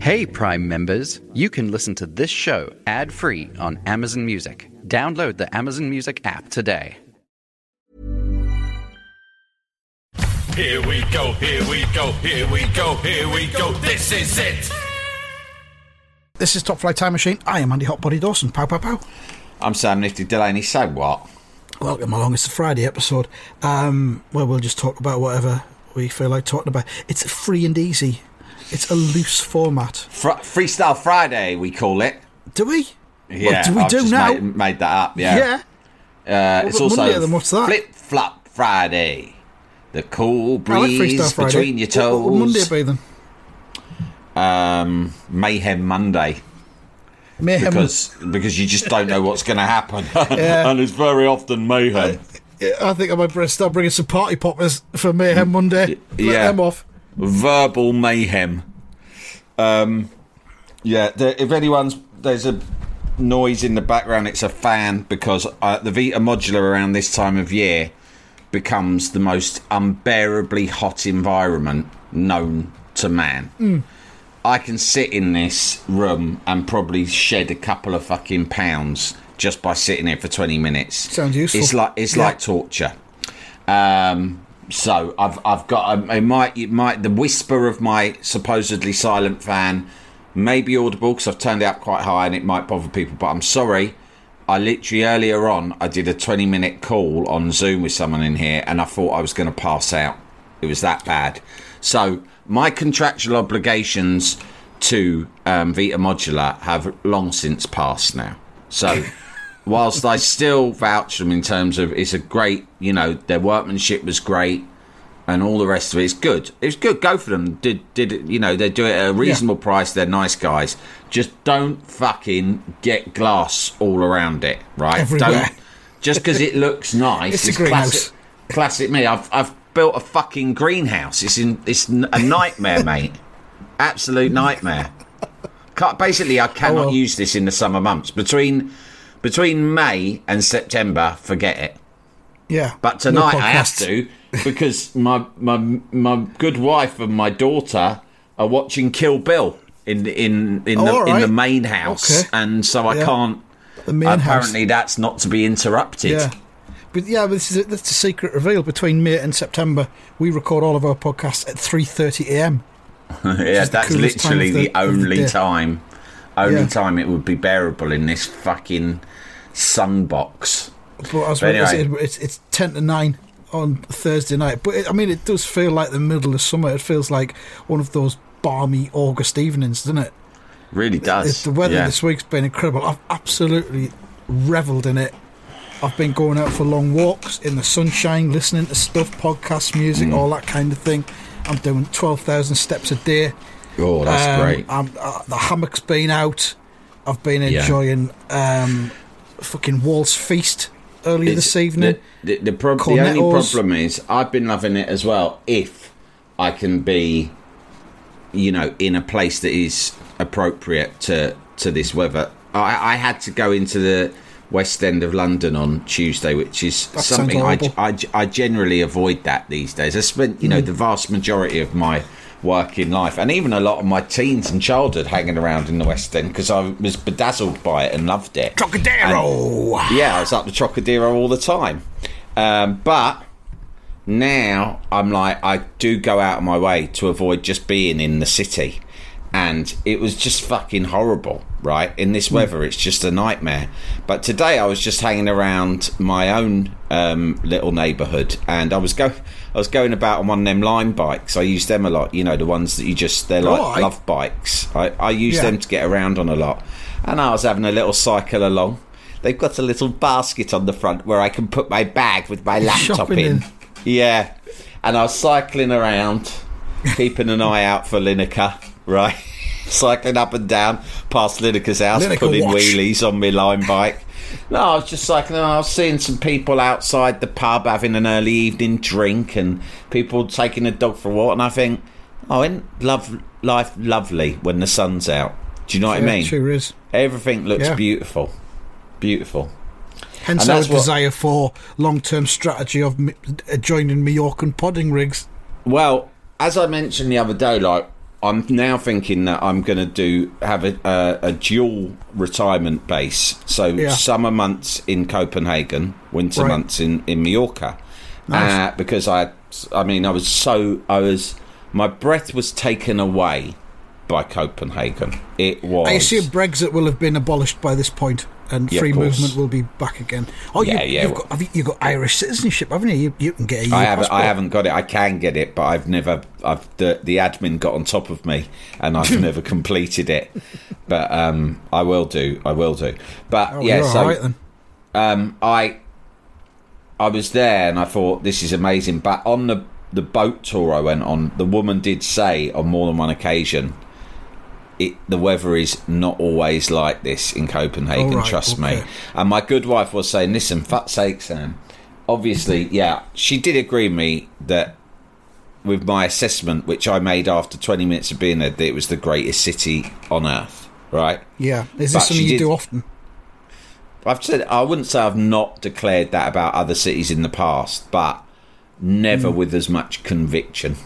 Hey, Prime members, you can listen to this show ad free on Amazon Music. Download the Amazon Music app today. Here we go, here we go, here we go, here we go. This is it. This is Top Flight Time Machine. I am Andy Hotbody Dawson. Pow, pow, pow. I'm Sam Nifty Delaney. So what? Welcome along. It's a Friday episode um, where we'll just talk about whatever we feel like talking about. It's free and easy. It's a loose format. Fr- Freestyle Friday, we call it. Do we? Yeah, What do we I've do just now? Made, made that up. Yeah. Yeah. Uh, it's also Monday, then what's that? Flip Flop Friday. The cool I like breeze between your What- what Monday toes. be then? Um, Mayhem Monday. Mayhem. Because because you just don't know what's going to happen, Yeah. and it's very often mayhem. Yeah, I think I might start bringing some party poppers for Mayhem Monday. Let yeah. them off. Verbal mayhem. Um, yeah, there, if anyone's there's a noise in the background, it's a fan because uh, the Vita Modular around this time of year becomes the most unbearably hot environment known to man. I can sit in this room and probably shed a couple of fucking pounds just by sitting here for 20 minutes. Sounds useful. It's like it's Yeah. like torture. Um, so I've I've got it might it might the whisper of my supposedly silent fan may be audible because I've turned it up quite high and it might bother people. But I'm sorry. I literally earlier on I did a 20 minute call on Zoom with someone in here and I thought I was going to pass out. It was that bad. So my contractual obligations to um, Vita Modular have long since passed now. So whilst I still vouch them in terms of it's a great, you know, their workmanship was great and all the rest of it is good. It's good. Go for them. Did did it- you know they do it at a reasonable price? They're nice guys. Just don't fucking get glass all around it, right? Everywhere. Don't just because it looks nice. It's a classic, classic me. I've I've built a fucking greenhouse. It's in it's a nightmare, mate. Absolute nightmare. Can't, basically, I oh, cannot well. use this in the summer months. Between between May and September, forget it. Yeah. But No tonight I have to because my my my good wife and my daughter are watching Kill Bill in in in, Oh, the, all in the main house, Okay. and so I Yeah. can't. The main house. apparently, that's not to be interrupted. Yeah. But yeah, but this is a, that's a secret reveal. Between May and September, we record all of our podcasts at 3.30 a.m. yeah, that's literally the, the- of the only time, only Yeah. time it would be bearable in this fucking sunbox. But as But well anyway. it, it's, it's 10 to 9 on Thursday night. But it, I mean, it does feel like the middle of summer. It feels like one of those balmy August evenings, doesn't it? Really does. It's, the weather yeah. this week's been incredible. I've absolutely revelled in it. I've been going out for long walks in the sunshine, listening to stuff, podcasts, music, Mm. all that kind of thing. I'm doing 12,000 steps a day. Oh, that's Um, great. I'm, uh, the hammock's been out. I've been Yeah. enjoying um, fucking Walt's Feast earlier It's- this evening. The, the, the, prob- the only problem is I've been loving it as well. If I can be, you know, in a place that is appropriate to to this weather. I, I had to go into the West End of London on Tuesday, which is That something I. I, I generally avoid that these days. I spent, you know, hmm. the vast majority of my working life and even a lot of my teens and childhood hanging around in the West End because I was bedazzled by it and loved it. Trocadero! Yeah, I was up to Trocadero all the time. Um, but now I'm like, I do go out of my way to avoid just being in the city. And it was just fucking horrible, right? In this weather, it's just a nightmare. But today I was just hanging around my own um, little neighbourhood and I was go I was going about on one of them Lime bikes. I use them a lot, you know, the ones that you just, they're like Right. love bikes. I, I use Yeah. them to get around on a lot. And I was having a little cycle along. They've got a little basket on the front where I can put my bag with my laptop in. in. Yeah. And I was cycling around, keeping an eye out for Lineker, right? cycling up and down past Lineker's house, Lineker pulling watch. wheelies on my Lime bike. No, I was just cycling. I was seeing some people outside the pub having an early evening drink, and people taking a dog for a walk. And I think, oh, isn't love life lovely when the sun's out? Do you know what I mean? it sure is. Everything looks Yeah. beautiful, beautiful. Hence And our what- desire for long-term strategy of joining Mallorcan podding rigs. Well, as I mentioned the other day, like I'm now thinking that I'm going to do have a, a, a dual retirement base. So Yeah. summer months in Copenhagen, winter Right. months in in Mallorca. Nice. Uh, because I, I mean, I was so I was my breath was taken away by Copenhagen. It was. I assume Brexit will have been abolished by this point, and Yeah, free movement will be back again. Oh, Yeah, you, yeah. You've got, have you, you've got Irish citizenship, haven't you? You, you can get a I haven't. passport. I haven't got it. I can get it, but I've never. I've the the admin got on top of me, and I've never completed it. But um, I will do. I will do. But Oh, yeah, so right um, I I was there and I thought this is amazing. But on the the boat tour I went on, the woman did say on more than one occasion, it the weather is not always like this in Copenhagen. Right, trust okay. me. And my good wife was saying, "Listen, fuck's sake, Sam." Obviously, yeah, she did agree with me that with my assessment, which I made after 20 minutes of being there, that it was the greatest city on earth. Right? Yeah. Is this But something you did- do often? I've said I wouldn't say I've not declared that about other cities in the past, but never with as much conviction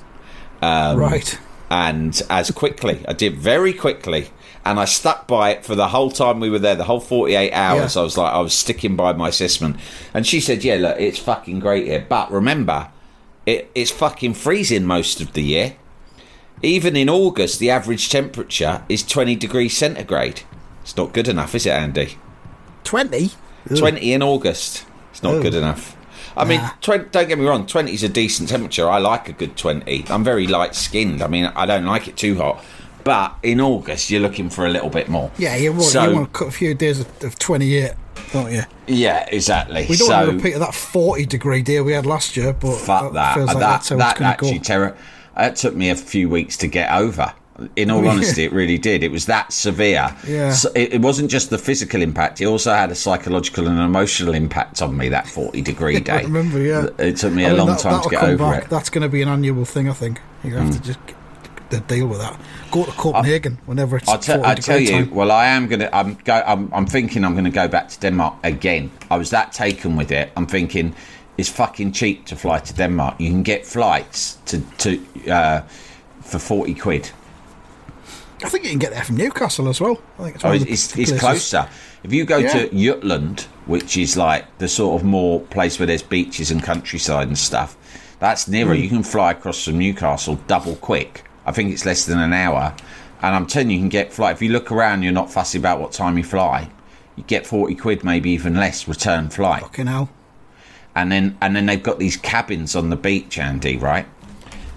um, right. And as quickly. I did very quickly, and I stuck by it for the whole time we were there. The whole forty-eight hours, Yeah. I was like, I was sticking by my assessment. And she said, "Yeah, look, it's fucking great here, but remember, it, it's fucking freezing most of the year. Even in August, the average temperature is twenty degrees centigrade. It's not good enough, is it, Andy?" 20? 20 in August. It's not Ugh. good enough. I mean, Nah. 20, don't get me wrong, 20 is a decent temperature. I like a good 20. I'm very light skinned. I mean, I don't like it too hot. But in August, you're looking for a little bit more. Yeah, you want, So- you want to cut a few days of, of 28, don't you? Yeah, exactly. We don't so, want to repeat that 40 degree day we had last year, but fuck it that. feels like that that's how that actually terror. That took me a few weeks to get over. In all honesty, it really did. It was that severe. Yeah. So it, it wasn't just the physical impact; it also had a psychological and emotional impact on me. That forty-degree day. I remember, yeah. It took me I a mean, long that- time to get over back. it. That's going to be an annual thing, I think. You have to just deal with that. Go to Copenhagen whenever it's I'll, tell 40 I tell you. time. Well, I am gonna. I'm go. I'm, I'm thinking I'm gonna go back to Denmark again. I was that taken with it. I'm thinking it's fucking cheap to fly to Denmark. You can get flights to to uh, for forty quid. I think you can get there from Newcastle as well. I think it's, Oh, it's, it's, it's closer. If you go Yeah. to Jutland, which is like the sort of more place where there's beaches and countryside and stuff, that's nearer. Hmm. You can fly across from Newcastle double quick. I think it's less than an hour. And I'm telling you, you can get flight. If you look around, you're not fussy about what time you fly. You get 40 quid, maybe even less, return flight. Fucking hell. And then and then they've got these cabins on the beach, Andy, right?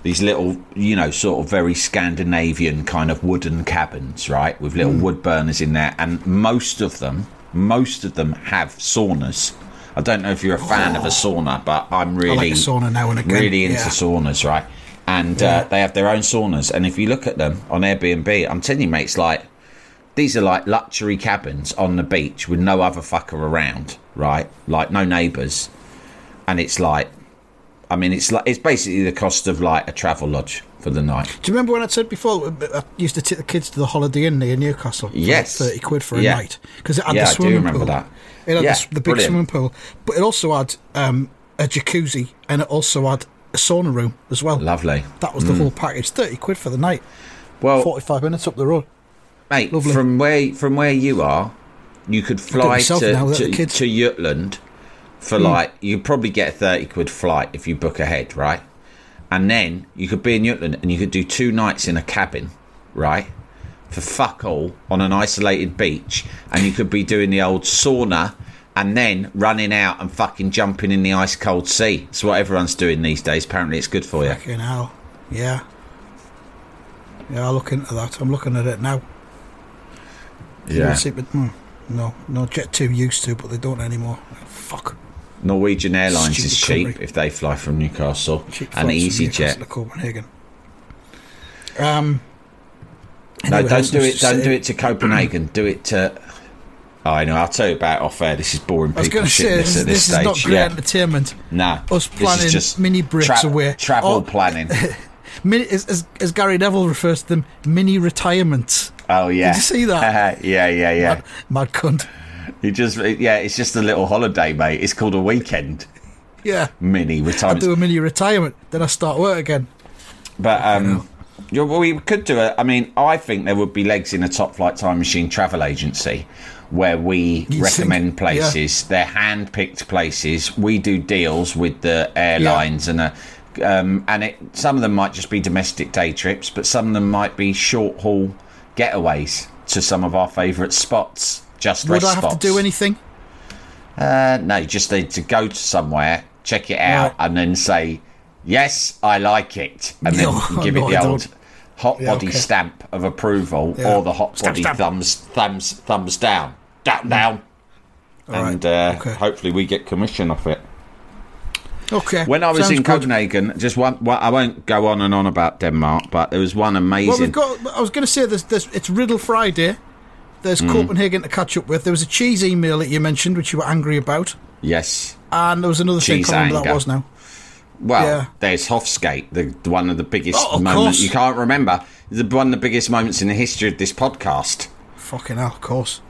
These little, you know, sort of very Scandinavian kind of wooden cabins, right? With little wood burners in there. And most of them, most of them have saunas. I don't know if you're a fan of a sauna, but I'm really, a sauna now and again, really into yeah. saunas, right? And Yeah. uh, they have their own saunas. And if you look at them on Airbnb, I'm telling you, mate, it's like these are like luxury cabins on the beach with no other fucker around, right? Like no neighbours, and it's like, I mean, it's like it's basically the cost of like a travel lodge for the night. Do you remember when I said before uh, uh, I used to take the kids to the Holiday Inn near Newcastle? for like Yes. 30 quid for a Yeah. night. Because it had Yeah, the I do swimming remember pool. that. It had Yeah, the, the big brilliant. swimming pool. But it also had um, a jacuzzi and it also had a sauna room as well. Lovely. That was the mm. whole package. 30 quid for the night. Well, 45 minutes up the road. mate, lovely. from where from where you are, you could fly to now to, to Jutland for like you probably get a thirty quid flight if you book ahead, right? And then you could be in Jutland and you could do two nights in a cabin, right? For fuck all on an isolated beach, and you could be doing the old sauna and then running out and fucking jumping in the ice cold sea. It's what everyone's doing these days. Apparently, it's good for you. Fucking hell. Yeah. Yeah, I'll look into that. I'm looking at it now. Yeah. But, hmm, no, no Jet 2 used to, but they don't anymore. Fuck. Norwegian Airlines is cheap country. if they fly from Newcastle, Cheap and EasyJet. Copenhagen. Um. No, don't do it. Don't do it to Copenhagen. Do it to. Oh, I know. I'll tell you about off air. This is boring I was people going to say this, at this, this is not great yeah. entertainment. Nah, Us this planning is just mini breaks away. Travel Oh. planning. Mini, as, as, as Gary Neville refers to them, mini retirements. Oh yeah. Did you see that? yeah, yeah, yeah. Mad, mad cunt. You just yeah. It's just a little holiday, mate. It's called a weekend Yeah. mini retirement. I do a mini retirement, then I start work again. But um, Yeah, well, we could do it. I mean, I think there would be legs in a top flight time machine travel agency where we You recommend think- places. They're hand picked places. We do deals with the airlines and. Uh, um, and it, some of them might just be domestic day trips, but some of them might be short haul getaways to some of our favourite spots. Just Would rest I have spots. to do anything? Uh, no, you just need to go to somewhere, check it out, Right. and then say, "Yes, I like it," and then No, give no, it the I old don't. hot Yeah, body okay. stamp of approval, Yeah. or the hot Stamp, body stamp. thumbs thumbs thumbs down, down down, All right, and uh, okay. hopefully we get commission off it. Okay. When I was sounds in good. Copenhagen, just one, one, I won't go on and on about Denmark, but there was one amazing. Well, we've got. I was going to say there's, there's it's Riddle Friday. There's Mm. Copenhagen to catch up with. There was a cheese email that you mentioned, which you were angry about, yes, and there was another thing. Cheese I can't remember anger. that was now. Well, Yeah. there's Hoffsgate, the, the one of the biggest Oh, of moments course. you can't remember. The one of the biggest moments in the history of this podcast. Fucking hell, of course.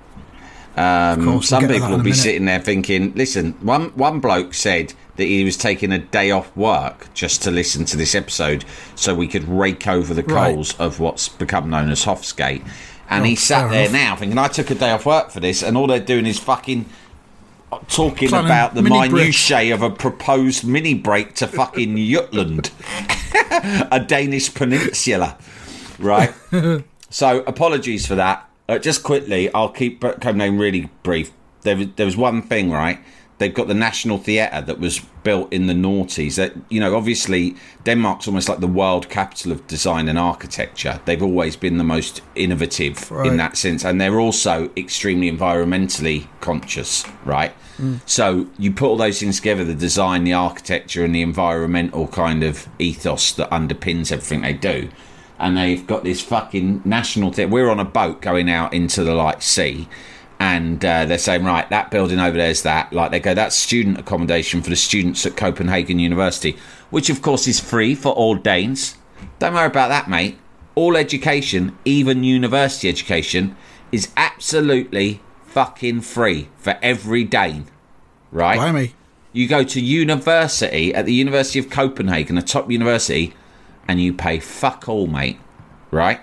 Um, course, we'll some people will be minute. sitting there thinking, "Listen, one one bloke said that he was taking a day off work just to listen to this episode, so we could rake over the Right. coals of what's become known as Hoffsgate." And Oh, he sat there enough. now thinking, "I took a day off work for this," and all they're doing is fucking talking Planning about the minutiae of a proposed mini break to fucking Jutland, a Danish peninsula, right? so apologies for that. Uh, just quickly, I'll keep Copenhagen really brief. There, there was one thing, right? They've got the National Theatre that was built in the noughties. That you know, obviously, Denmark's almost like the world capital of design and architecture. They've always been the most innovative Right. in that sense, and they're also extremely environmentally conscious, right? Hmm. So you put all those things together: the design, the architecture, and the environmental kind of ethos that underpins everything they do. And they've got this fucking national thing. We're on a boat going out into the like sea, and uh, they're saying, right, that building over there's that. Like they go, that's student accommodation for the students at Copenhagen University, which of course is free for all Danes. Don't worry about that, mate. All education, even university education, is absolutely fucking free for every Dane. Right? Blimey. You go to university at the University of Copenhagen, a top university, and you pay fuck all, mate. Right?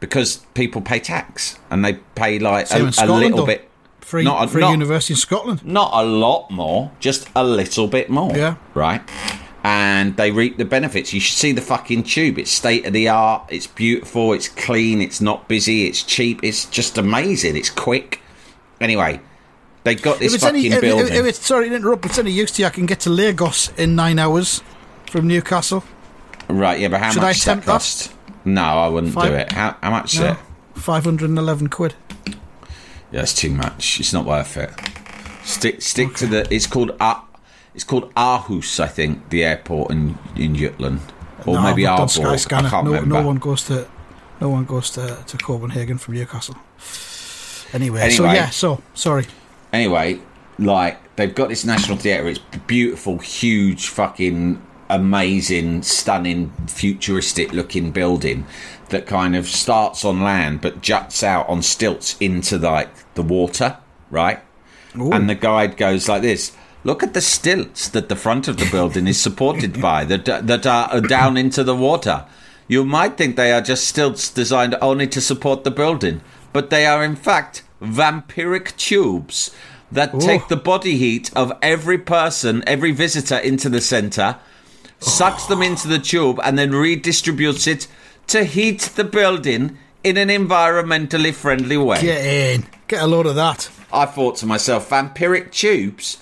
Because people pay tax and they pay like Same a, a little bit. Free, Not a- free not- university in Scotland. Not a lot more, just a little bit more. Yeah. Right? And they reap the benefits. You should see the fucking tube. It's state of the art. It's beautiful. It's clean. It's not busy. It's cheap. It's just amazing. It's quick. Anyway, they got this fucking any, if, building. if, if sorry to interrupt, it's any use to you, I can get to Lagos in nine hours from Newcastle. Right, yeah, but how Should I much does that attempt that? No, I wouldn't Five- do it. How, how much is it? five hundred and eleven quid. Yeah, it's too much. It's not worth it. Stick stick to the. It's called Ar- It's called Aarhus, I think, the airport in in Jutland, or no, maybe Aalborg. I can't No, remember. no one goes to, no one goes to, to Copenhagen from Newcastle. Anyway, so yeah, so sorry. anyway, like they've got this national theatre. It's beautiful, huge, fucking amazing, stunning, futuristic looking building that kind of starts on land but juts out on stilts into like the water, right? Ooh. And the guide goes like this. Look at the stilts that the front of the building is supported by that that are down into the water. You might think they are just stilts designed only to support the building, but they are in fact vampiric tubes that take the body heat of every person, every visitor into the center, sucks them into the tube, and then redistributes it to heat the building in an environmentally friendly way. Get in, get a load of that. I thought to myself, vampiric tubes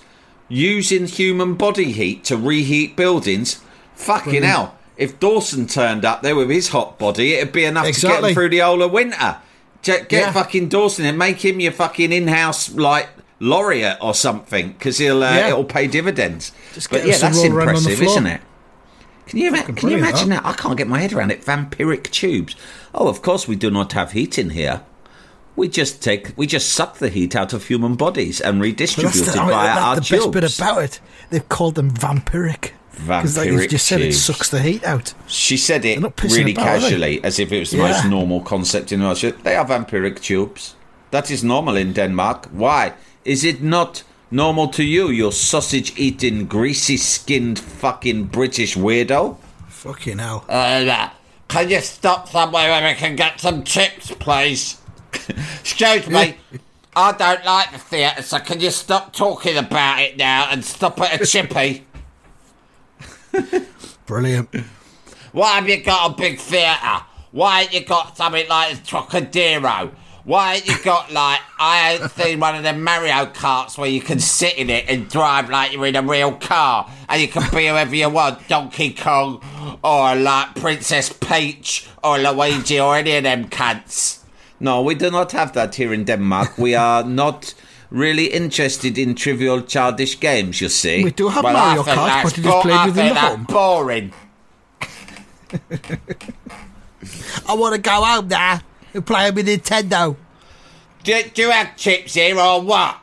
using human body heat to reheat buildings. Fucking Brilliant. hell. If Dawson turned up there with his hot body, it'd be enough to get him through the whole of winter. Get, Yeah. fucking Dawson and make him your fucking in-house like laureate or something because he'll uh, Yeah. it'll pay dividends. Just but yeah, that's roll around on the impressive, isn't it? Can you, ima- can you imagine that. that? I can't get my head around it. Vampiric tubes. Oh, of course we do not have heat in here. We just take, we just suck the heat out of human bodies and But redistribute it the, I mean, our the tubes. best bit about it. They've called them vampiric. Because like you just said, it sucks the heat out. She said it They're not pissing really about, casually, as if it was the Yeah. most normal concept in the world. They are vampiric tubes. That is normal in Denmark. Why is it not normal to you, you sausage-eating, greasy-skinned, fucking British weirdo? Fucking hell. Uh, Can you stop somewhere where we can get some chips, please? Excuse me. I don't like the theatre, so can you stop talking about it now and stop at a chippy? Brilliant. Why have you got a big theatre? Why ain't you got something like a Trocadero? Why ain't you got like I ain't seen one of them Mario carts where you can sit in it and drive like you're in a real car and you can be whoever you want, Donkey Kong or like Princess Peach or Luigi or any of them cunts. No, we do not have that here in Denmark. We are not really interested in trivial childish games, you see. We do have Well, Mario I think Kart, but it is bo- played I within think the that's home. boring. I want to go home now and play with Nintendo. Do, do you have chips here or what?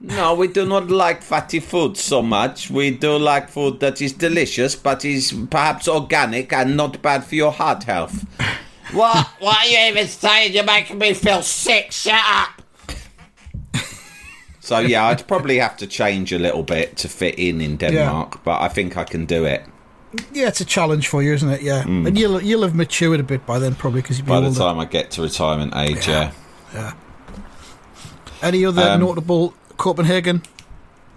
No, we do not like fatty food so much. We do like food that is delicious, but is perhaps organic and not bad for your heart health. What? What are you even saying? You're making me feel sick. Shut up. So yeah, I'd probably have to change a little bit to fit in in Denmark, but I think I can do it. Yeah, it's a challenge for you, isn't it? Yeah, and you'll you'll have matured a bit by then, probably because Mm. By the time I get to retirement age, yeah. yeah. Any other Um, notable Copenhagen?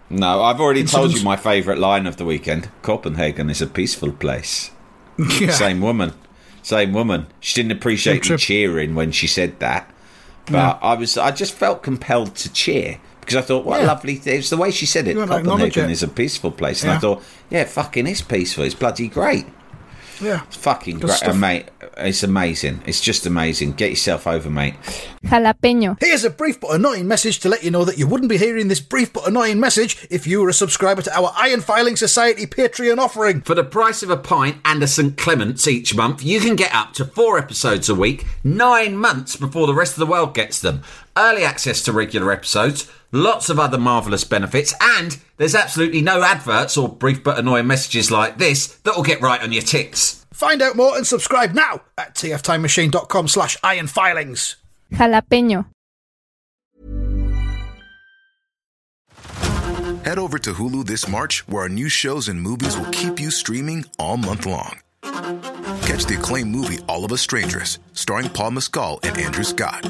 No, I've already told you my favourite line of the weekend. Copenhagen is a peaceful place. yeah. Same woman. Same woman. She didn't appreciate me cheering when she said that. But I was I just felt compelled to cheer because I thought, what a lovely thing. It's the way she said it. You want Copenhagen it. is a peaceful place. And Yeah. I thought, yeah, fucking is peaceful. It's bloody great. Yeah. It's fucking Good great. stuff. Mate, it's amazing. It's just amazing. Get yourself over, mate. Jalapeño. Here's a brief but annoying message to let you know that you wouldn't be hearing this brief but annoying message if you were a subscriber to our Iron Filings Society Patreon offering. For the price of a pint and a St. Clement's each month, you can get up to four episodes a week, nine months before the rest of the world gets them. Early access to regular episodes, lots of other marvellous benefits, and there's absolutely no adverts or brief but annoying messages like this that'll get right on your tits. Find out more and subscribe now at tftimemachine.com slash ironfilings. Jalapeño. Head over to Hulu this March, where our new shows and movies will keep you streaming all month long. Catch the acclaimed movie All of Us Strangers, starring Paul Mescal and Andrew Scott.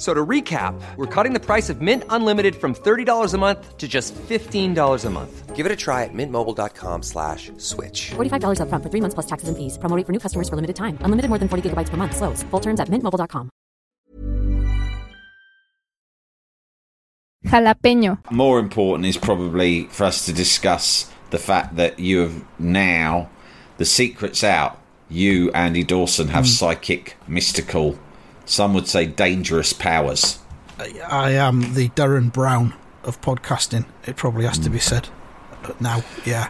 F- So to recap, we're cutting the price of Mint Unlimited from $30 a month to just $15 a month. Give it a try at mintmobile.com slash switch. $45 upfront for three months plus taxes and fees. Promo for new customers for limited time. Unlimited more than 40 gigabytes per month. Slows. Full terms at mintmobile.com. Jalapeño. More important is probably for us to discuss the fact that you have now, the secret's out. You, Andy Dawson, have hmm. psychic, mystical, some would say dangerous powers. I am the Derren Brown of podcasting. It probably has to be said. But now, yeah.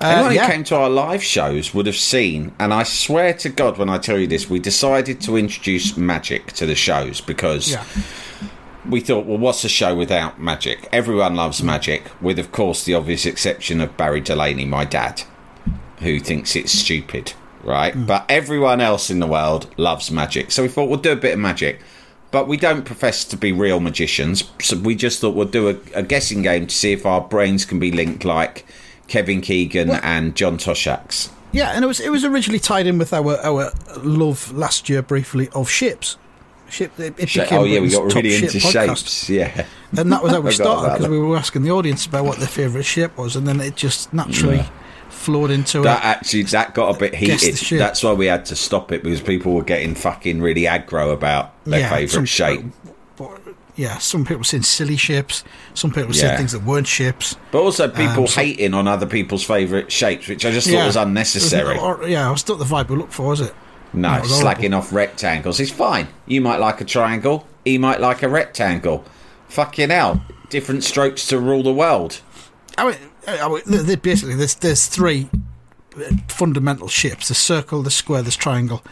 Uh, Anyone yeah. who came to our live shows would have seen, and I swear to God when I tell you this, we decided to introduce magic to the shows because yeah. we thought, well, what's a show without magic? Everyone loves magic, with, of course, the obvious exception of Barry Delaney, my dad, who thinks it's stupid, right? Mm. But everyone else in the world loves magic. So we thought, we'll do a bit of magic. But we don't profess to be real magicians, so we just thought we'll do a, a guessing game to see if our brains can be linked like Kevin Keegan and John Toshack's. Yeah, and it was it was originally tied in with our our love last year briefly of ships. Ship. It, it became Oh yeah, we got really into podcast. shapes. Yeah, and that was how we started because we were asking the audience about what their favourite ship was, and then it just naturally flowed into it. that it. actually that got a bit heated. That's why we had to stop it because people were getting fucking really aggro about their Yeah, favourite shape. Yeah, some people saying silly ships, some people saying Yeah. things that weren't ships. But also people Um, so- hating on other people's favourite shapes, which I just thought was unnecessary. It was- yeah, it was not the vibe we looked for, is it? No, was slacking off rectangles. It's fine. You might like a triangle. He might like a rectangle. Fucking hell. Different strokes to rule the world. I mean, I mean, th- th- basically, there's there's three fundamental shapes: the circle, the square, the triangle.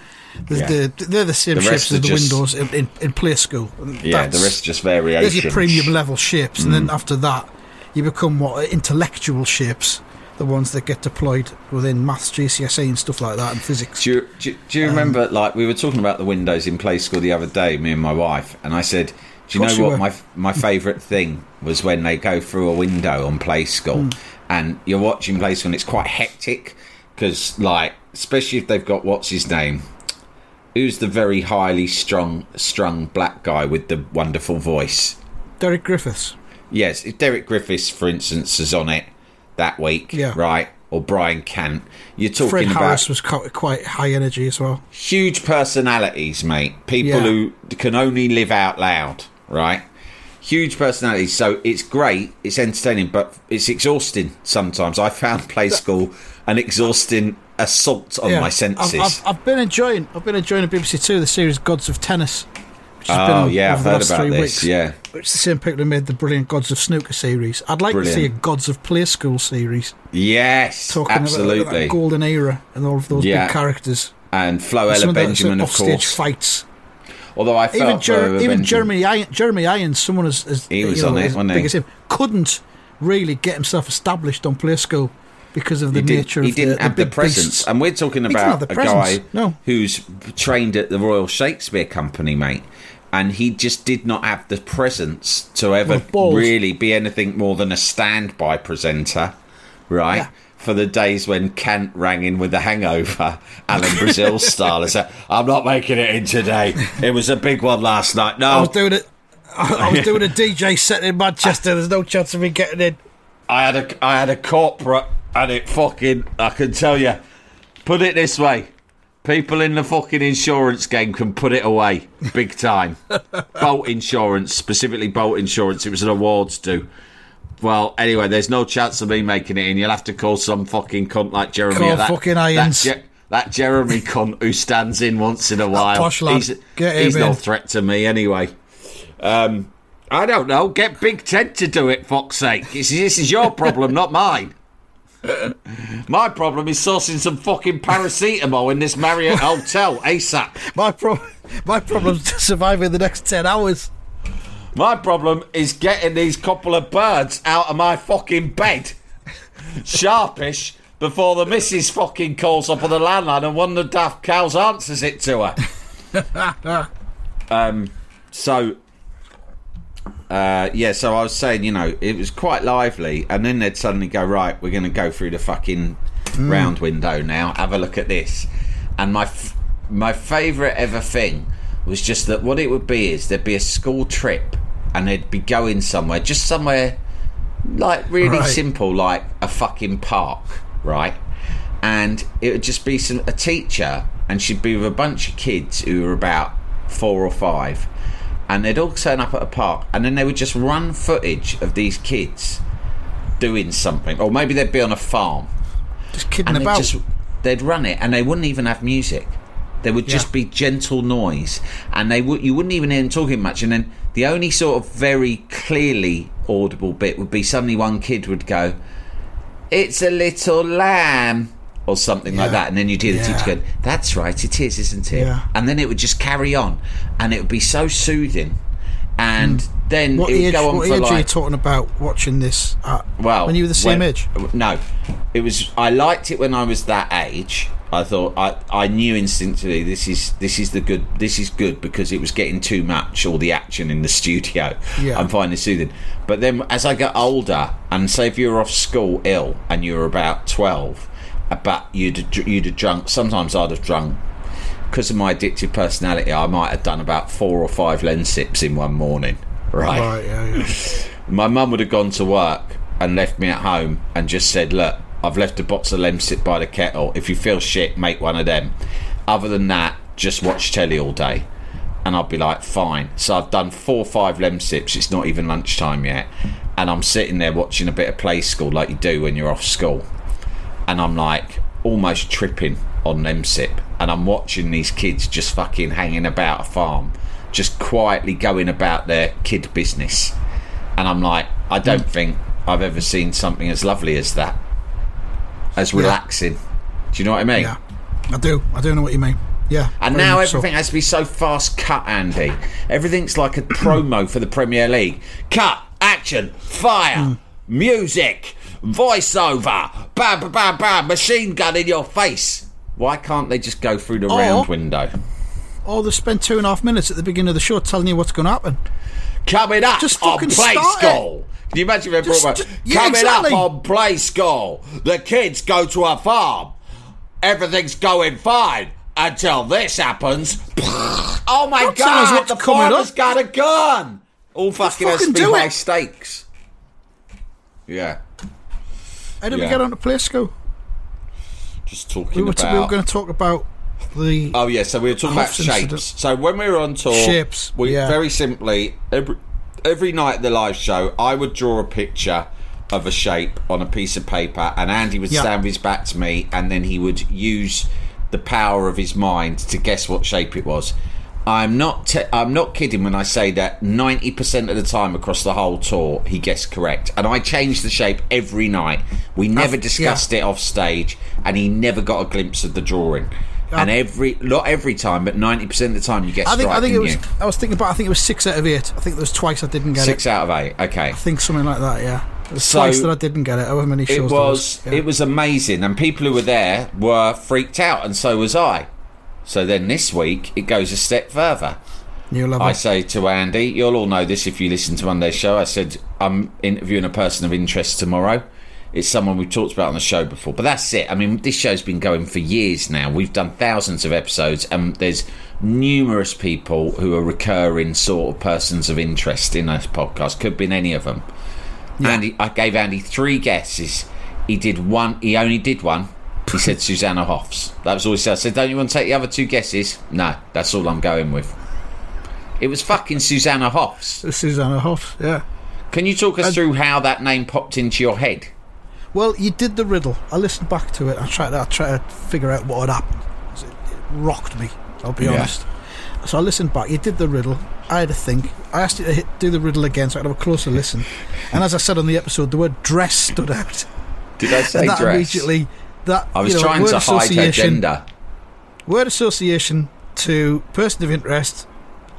There's Yeah. the, they're the same The shapes as the just- windows in, in, in play school. And Yeah, the rest are just variation. There's your premium level shapes, and Mm. then after that, you become what intellectual shapes, the ones that get deployed within maths, GCSE, and stuff like that, and physics. Do you, do, do you remember, like, we were talking about the windows in play school the other day, me and my wife, and I said, Do you know what were. my my favourite thing was when they go through a window on play school Hmm. and you're watching play school and it's quite hectic because, like, especially if they've got what's his name? Who's the very highly strung, strung black guy with the wonderful voice? Derek Griffiths. Yes, if Derek Griffiths, for instance, is on it that week, Yeah. right? Or Brian Cant, you're talking Fred about Harris was quite, quite high energy as well. huge personalities, mate. People Yeah. who can only live out loud, right? Huge personalities. So it's great, it's entertaining, but it's exhausting sometimes. I found play school an exhausting assault on Yeah. my I've, senses. I've, I've been enjoying. I've been enjoying the BBC Two, the series Gods of Tennis. Which has been oh on yeah, I've heard about this. weeks. Yeah, It's the same people who made the brilliant Gods of Snooker series. I'd like to see a Gods of Play School series. yes, Talking about absolutely. that golden era and all of those Yeah. big characters. and Flo Some Ella of the- uh, Benjamin, of offstage course. fights. Although I felt Even, Jer- even Jeremy Iron, Jeremy Irons, someone as, as He was you know, on it, wasn't big he? as him, couldn't really get himself established on Play School because of the he, did, nature he of didn't the, have the the presence. beasts. And we're talking about a the guy no. who's trained at the Royal Shakespeare Company, mate. And he just did not have the presence to ever really be anything more than a standby presenter, right? Yeah. For the days when Cant rang in with the hangover, Alan Brazil style, and said, I'm not making it in today. It was a big one last night. No, I was doing it. I I was doing a DJ set in Manchester. There's no chance of me getting in. I had a I had a corporate and it fucking I can tell you put it this way people in the fucking insurance game can put it away big time bolt insurance specifically bolt insurance it was an awards do well anyway there's no chance of me making it in you'll have to call some fucking cunt like Jeremy Call that, fucking that, Irons. Je- that Jeremy cunt who stands in once in a while posh lad. he's, Get him he's no threat to me anyway um, I don't know. Get Big Ted to do it, fuck's sake. This is, this is your problem, not mine. My problem is sourcing some fucking paracetamol in this Marriott hotel ASAP. My problem, my problem's in the next ten hours. My problem is getting these couple of birds out of my fucking bed. Sharpish before the missus fucking calls up on the landline and one of the daft cows answers it to her. um, so uh, yeah, so I was saying, you know, it was quite lively, and then they'd suddenly go, right, we're going to go through the fucking round window now. Have a look at this, and my f- my favourite ever thing was just that what it would be is there'd be a school trip, and they'd be going somewhere, just somewhere like really Right. simple, like a fucking park, right? And it would just be some a teacher, and she'd be with a bunch of kids who were about four or five, and they'd all turn up at a park, and then they would just run footage of these kids doing something, or maybe they'd be on a farm, Just kidding and they'd about. just they'd run it, and they wouldn't even have music. There would just Yeah. be gentle noise, and they would you wouldn't even hear them talking much. And then the only sort of very clearly audible bit would be suddenly one kid would go, "It's a little lamb." Or something like that, and then you'd hear the Yeah. teacher go, "That's right, it is, isn't it?" Yeah. And then it would just carry on, and it would be so soothing. And then Hmm. what it would age, go on what for age like are you talking about watching this at? well, when you were the same when- age? No, it was. I liked it when I was that age. I thought I, I knew instinctively this is this is the good this is good because it was getting too much all the action in the studio. Yeah. I'm finding soothing. But then as I got older, and say if you were off school ill and you were about twelve, uh, but you'd you'd have drunk. Sometimes I'd have drunk because of my addictive personality. I might have done about four or five Lemsips in one morning. Right Right, yeah, yeah. my mum would have gone to work and left me at home and just said, "Look, I've left a box of Lemsip by the kettle. If you feel shit, make one of them. Other than that, just watch telly all day." And I'd be like, "Fine." So I've done four or five Lemsips. It's not even lunchtime yet, and I'm sitting there watching a bit of Play School like you do when you're off school, and I'm like almost tripping on Lemsip. and I'm watching these kids just fucking hanging about a farm, just quietly going about their kid business and I'm like, I don't hmm. think I've ever seen something as lovely as that, as relaxing. Do you know what I mean? Yeah, I do. I do know what you mean. Yeah. And now much so. everything has to be so fast cut, Andy. Everything's like a promo for the Premier League. Cut, action, fire, Hmm. music, voiceover, bam, bam, bam, bam, machine gun in your face. Why can't they just go through the Or- round window? Or they spend two and a half minutes at the beginning of the show telling you what's going to happen. Coming up Just on fucking Play start it. School. Can you imagine if they Just- brought just- back- yeah, Coming exactly. up on Play School, the kids go to a farm. Everything's going fine until this happens. Oh my Don't god, what's the coming farmer's up. got a gun. All fucking has to be high it. stakes. Yeah, How did Yeah. we get on to play school? just talking We were, t- about. we were going to talk about the. Oh yeah, so we were talking about Hoff's shapes. incident. So when we were on tour, Shapes, we yeah. very simply every every night at the live show, I would draw a picture of a shape on a piece of paper, and Andy would Yeah. stand with his back to me, and then he would use the power of his mind to guess what shape it was. I'm not. Te- I'm not kidding when I say that 90% of the time across the whole tour, he guessed correct, and I changed the shape every night. We never I've- discussed it off stage, and he never got a glimpse of the drawing. Um, and every, not every time, but 90% of the time, you get I think. I think it was. you? I was thinking about. I think it was six out of eight. I think there was twice I didn't get Six it. out of eight. Okay. I think something like that. Yeah. There So- twice that I didn't get it. However many shows it there was Yeah. it was amazing and people who were there were freaked out and so was i so then this week it goes a step further New level. i say to andy you'll all know this if you listen to monday's show i said i'm interviewing a person of interest tomorrow it's someone we've talked about on the show before but that's it i mean this show's been going for years now we've done thousands of episodes and there's numerous people who are recurring sort of persons of interest in this podcast could be in any of them Andy, I gave Andy three guesses. He did one. He only did one. He said Susanna Hoffs. That was all he said. I said, "Don't you want to take the other two guesses?" No, that's all I'm going with. It was fucking Susanna Hoffs. Susanna Hoff. Yeah. Can you talk us through how that name popped into your head? Well, you did the riddle. I listened back to it. I tried. I tried to figure out what had happened. It, it rocked me. I'll be Yeah. honest. So I listened back. You did the riddle. I had to think. I asked you to hit, do the riddle again, so I could have a closer listen. And as I said on the episode, the word dress stood out. Did I say and that dress? immediately, that I was you know, trying to hide her association- gender. Word association to person of interest.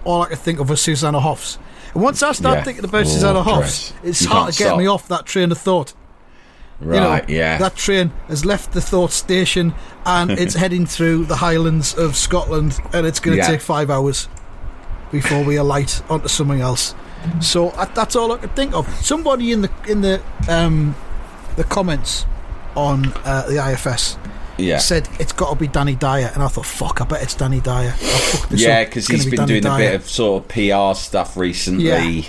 All I could think of was Susanna Hoffs. And once I start Yeah. thinking about Oh, Susanna Hoffs, dress. it's You hard to get me off that train of thought. Right. You know, yeah. That train has left the Thought Station and it's heading through the Highlands of Scotland, and it's going to Yeah. take five hours before we alight onto something else. So I, that's all I could think of. Somebody in the in the um, the comments on uh, the IFS yeah. said it's got to be Danny Dyer, and I thought, fuck, I bet it's Danny Dyer. Fuck this yeah, because he's be been Danny doing a bit of sort of PR stuff recently. Yeah.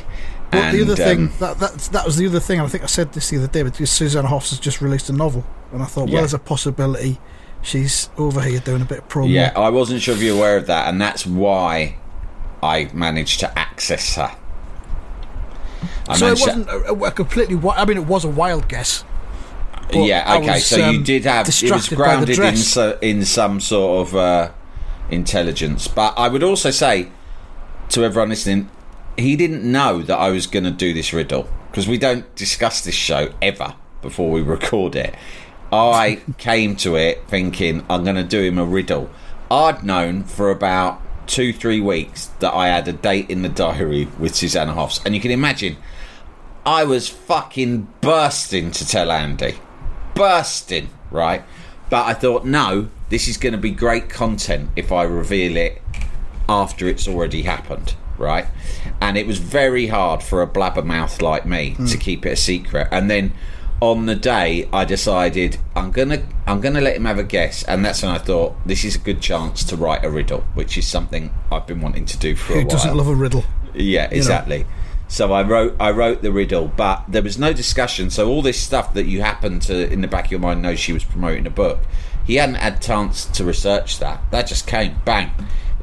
But the and, other thing um, that, that that was the other thing. I think I said this the other day, because Susanna Hoffs has just released a novel, and I thought, well, Yeah. there's a possibility she's over here doing a bit of promo. Yeah, I wasn't sure if you're aware of that, and that's why I managed to access her. I so it wasn't a, a completely. I mean, it was a wild guess. but yeah, okay. was, so you um, did have it was the grounded in so, in some sort of uh, intelligence, but I would also say to everyone listening, he didn't know that I was going to do this riddle because we don't discuss this show ever before we record it. I came to it thinking I'm going to do him a riddle. I'd known for about two, three weeks that I had a date in the diary with Susanna Hoffs, and you can imagine I was fucking bursting to tell Andy. Bursting, right? But I thought, no, this is going to be great content if I reveal it after it's already happened, right? And it was very hard for a blabbermouth like me to hmm. keep it a secret. And then on the day, I decided I'm gonna I'm gonna let him have a guess, and that's when I thought this is a good chance to write a riddle, which is something I've been wanting to do for a Who while. doesn't love a riddle? Yeah, exactly. So I wrote I wrote the riddle, but there was no discussion. So all this stuff that you happen to in the back of your mind know she was promoting a book. He hadn't had chance to research that. That just came bang.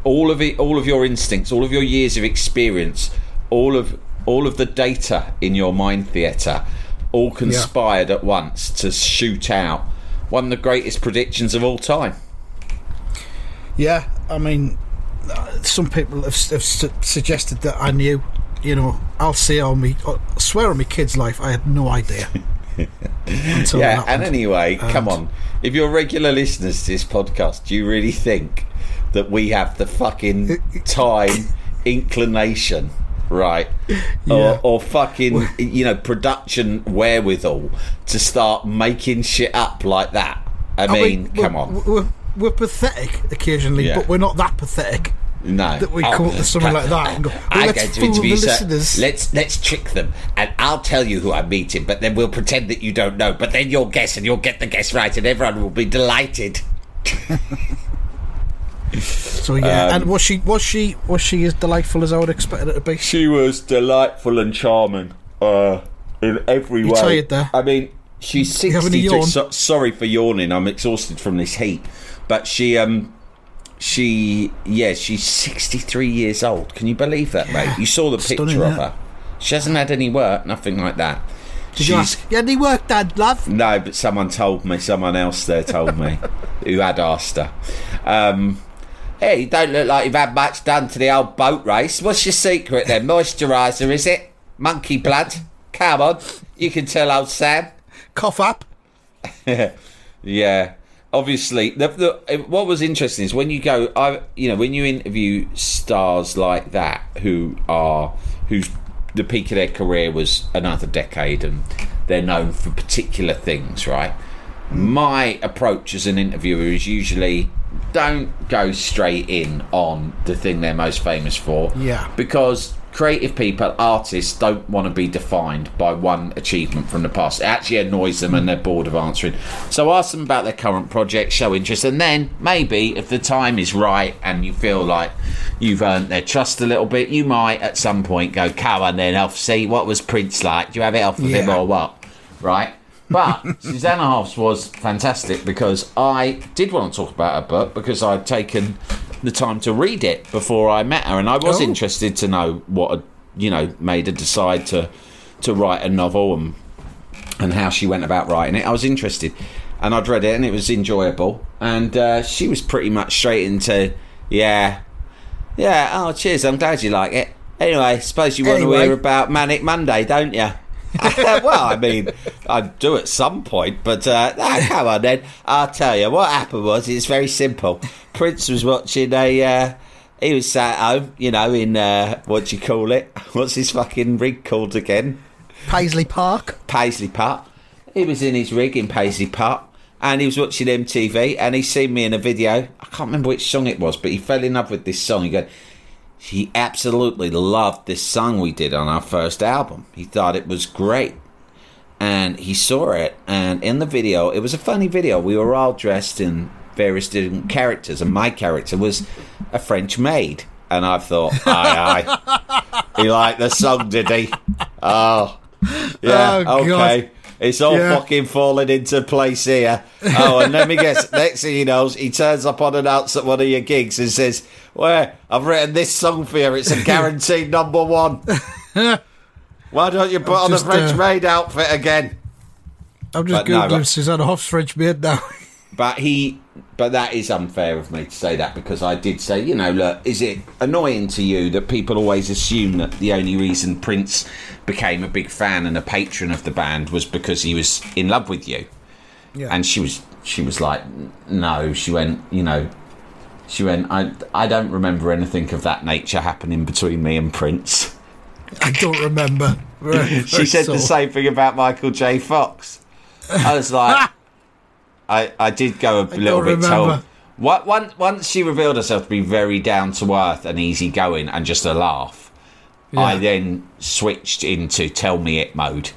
All of it, all of your instincts, all of your years of experience, all of all of the data in your mind theatre, all conspired at once to shoot out one of the greatest predictions of all time. Yeah, I mean, uh, some people have, have su- suggested that I knew you know, I'll say on me, I swear on my kid's life, I had no idea. yeah, and anyway, uh, come on. If you're regular listeners to this podcast, do you really think that we have the fucking time, inclination, right? Yeah. Or, or fucking, you know, production wherewithal to start making shit up like that? I, mean, we're- come on. We're, we're pathetic occasionally, Yeah. but we're not that pathetic. No, that we come up with something like that and go, well, I'm let's going to fool the interview, sir. listeners. Let's let's trick them, and I'll tell you who I'm meeting. But then we'll pretend that you don't know. But then you'll guess, and you'll get the guess right, and everyone will be delighted. So yeah, Um, and was she was she was she as delightful as I would expect her to be? She was delightful and charming uh, in every You way. tired there? I mean, she's You having a 63. yawn? So, sorry for yawning. I'm exhausted from this heat. But she, um, she, yeah, she's 63 years old. Can you believe that, mate? You saw the Stunning, picture of yeah. her. She hasn't had any work, nothing like that. Did you ask? You had any work, Dad, love? No, but someone told me. Someone else there told me who had asked her. Um, hey, you don't look like you've had much done to the old boat race. What's your secret then? Moisturiser, is it? Monkey blood? Come on, you can tell old Sam. Cough up. Yeah. Obviously, the, the, what was interesting is when you go, I, you know, when you interview stars like that who are whose the peak of their career was another decade and they're known for particular things, right? My approach as an interviewer is usually don't go straight in on the thing they're most famous for. Yeah. Because creative people, artists, don't want to be defined by one achievement from the past. It actually annoys them and they're bored of answering. So ask them about their current project, show interest, and then maybe if the time is right and you feel like you've earned their trust a little bit, you might at some point go, come on then, off, see what was Prince like? Do you have it off him Yeah. or what? Right? But Susanna Hoffs was fantastic because I did want to talk about her book because I'd taken the time to read it before I met her, and I was Oh. interested to know what had, you know made her decide to to write a novel and and how she went about writing it. I was interested, and I'd read it, and it was enjoyable. And uh, she was pretty much straight into, yeah, yeah. Oh, cheers. I'm glad you like it. Anyway, suppose you want Anyway. to hear about Manic Monday, don't you? well, I mean, I do at some point, but uh, nah, come on then. I'll tell you what happened was it's very simple. Prince was watching a. Uh, he was sat at home, you know, in uh, what do you call it? What's his fucking rig called again? Paisley Park. Paisley Park. He was in his rig in Paisley Park and he was watching MTV and he seen me in a video. I can't remember which song it was, but he fell in love with this song. He go, he absolutely loved this song we did on our first album. He thought it was great. And he saw it and in the video, it was a funny video. We were all dressed in various different characters and my character was a French maid. And I thought, aye, aye. He liked the song, did he? Oh, yeah, Oh, okay. It's all Yeah. fucking falling into place here. Oh, and let me guess. Next thing he knows, he turns up on unannounced at one of your gigs and says, "Well, I've written this song for you. It's a guaranteed number one. Why don't you put on the just, French uh, maid outfit again?" I'm just But no, googling but- Susanna Hoffs French maid now. But he, but that is unfair of me to say that because I did say, you know, look, is it annoying to you that people always assume that the only reason Prince became a big fan and a patron of the band was because he was in love with you? Yeah. And she was, she was like, no. She went, you know, she went. I, I don't remember anything of that nature happening between me and Prince. I don't remember. She said the same thing about Michael J. Fox. I was like, I, I did go a little bit remember. What, once, once she revealed herself to be very down to earth and easygoing and just a laugh, I then switched into tell me it mode.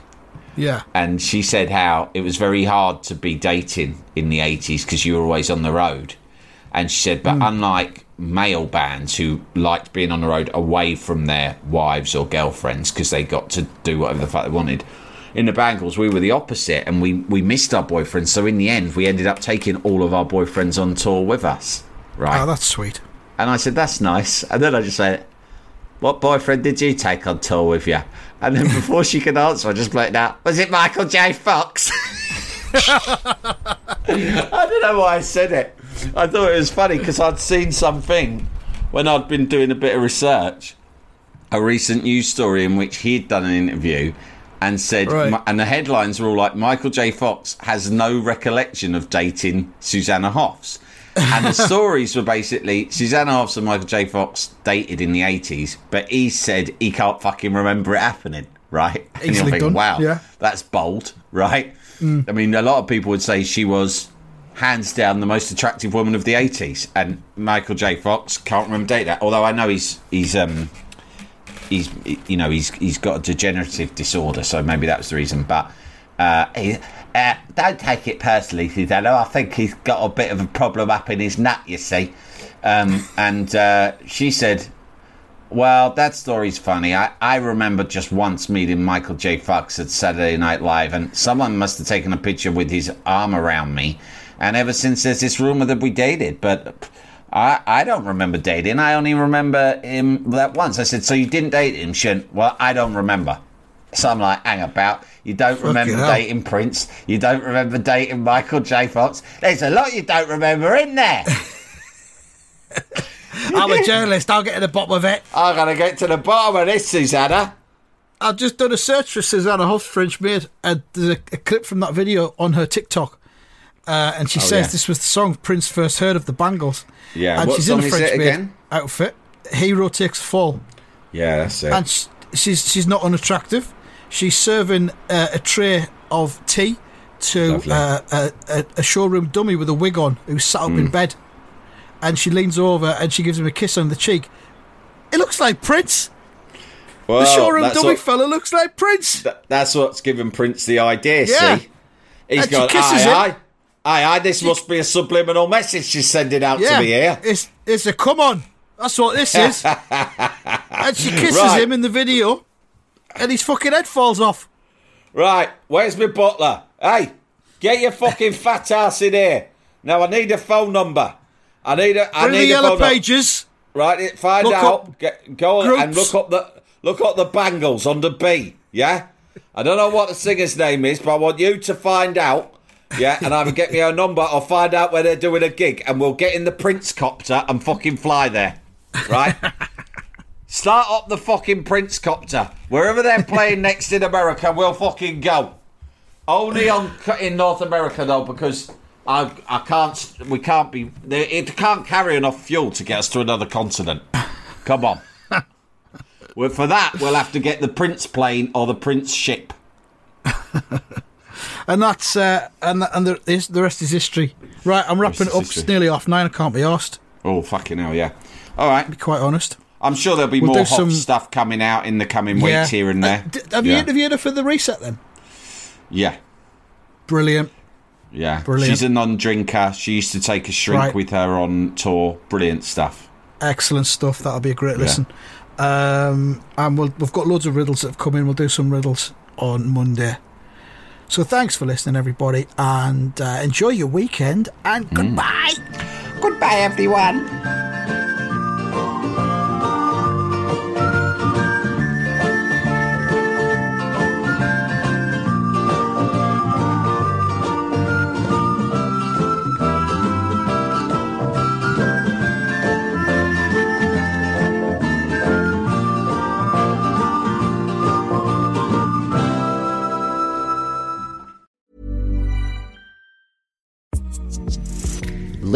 Yeah. And she said how it was very hard to be dating in the 80s because you were always on the road. And she said, but Hmm. unlike male bands who liked being on the road away from their wives or girlfriends because they got to do whatever the fuck they wanted, in the Bangles we were the opposite and we, we missed our boyfriends. So in the end, we ended up taking all of our boyfriends on tour with us. Right. Oh, that's sweet. And I said, that's nice. And then I just said, what boyfriend did you take on tour with you? And then before she could answer, I just blurted out, was it Michael J. Fox? I don't know why I said it. I thought it was funny because I'd seen something when I'd been doing a bit of research. a recent news story in which he'd done an interview and said, Right. And the headlines were all like, Michael J. Fox has no recollection of dating Susanna Hoffs. And the stories were basically Susanna Hoffs and Michael J. Fox dated in the 80s, but he said he can't fucking remember it happening, right? And you're Easily thinking, done, wow, yeah. that's bold, right? I mean, a lot of people would say she was hands down the most attractive woman of the 80s, and Michael J. Fox can't remember dating that. Although I know he's he's um he's you know he's he's got a degenerative disorder, so maybe that was the reason. But uh, he, uh, don't take it personally, Susanna. I think he's got a bit of a problem up in his nut, you see. Um, and uh, she said, "Well, that story's funny. I, I remember just once meeting Michael J. Fox at Saturday Night Live, and someone must have taken a picture with his arm around me. And ever since, there's this rumor that we dated, but." I, I don't remember dating. I only remember him that once. I said, So you didn't date him? She went, Well, I don't remember. So I'm like, Hang about. You don't remember hell. dating Prince. You don't remember dating Michael J. Fox. There's a lot you don't remember in there. I'm a journalist. I'll get to the bottom of it. I'm going to get to the bottom of this, Susanna. I've just done a search for Susanna Hoffs French maid, and there's a, a clip from that video on her TikTok. Uh, and she says Oh, yeah. this was the song Prince first heard of the Bangles. Yeah, and what she's in a French it again? outfit. Hero takes a fall, Yeah, that's it. and sh- she's she's not unattractive. She's serving uh, a tray of tea to uh, a, a, showroom dummy with a wig on who's sat up Mm. in bed, and she leans over and she gives him a kiss on the cheek. It looks like Prince. well, the showroom dummy what- fella looks like Prince. Th- that's what's given Prince the idea. Yeah. See, he's And she gone. kisses Aye, him. aye, aye, aye. This must be a subliminal message she's sending out to me here. It's it's a come on. That's what this is. and she kisses Right. him in the video, and his fucking head falls off. Right, where's my butler? Hey, get your fucking fat ass in here. Now I need a phone number. I need a. I the need a yellow phone number. pages. Right, find Look out. Get, go and look up the look up the Bangles under B. Yeah, I don't know what the singer's name is, but I want you to find out. Yeah, and either get me a number or find out where they're doing a gig, and we'll get in the PrinceCopter and fucking fly there. Right. Start up the fucking PrinceCopter wherever they're playing next in America. We'll fucking go. Only on in North America though, because I I can't we can't be it can't carry enough fuel to get us to another continent. Come on. well, for that we'll have to get the Prince plane or the Prince ship. And that's uh, and and the, the rest is history. Right, I'm wrapping it up. It's nearly off nine. I can't be asked. Oh fucking hell, yeah. All right, be quite honest. I'm sure there'll be We'll more hot some- stuff coming out in the coming weeks here and there. Uh, d- have you interviewed her for the reset then? yeah. Brilliant. Yeah, Brilliant. she's a non-drinker. She used to take a shrink Right. with her on tour. Brilliant stuff. Excellent stuff. That'll be a great Yeah. listen. Um, and we'll, we've got loads of riddles that have come in. We'll do some riddles on Monday. So thanks for listening, everybody, and uh, enjoy your weekend. And goodbye. Goodbye, everyone.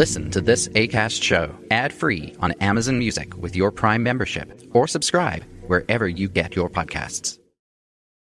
Listen to this ACAST show ad free on Amazon Music with your Prime membership or subscribe wherever you get your podcasts.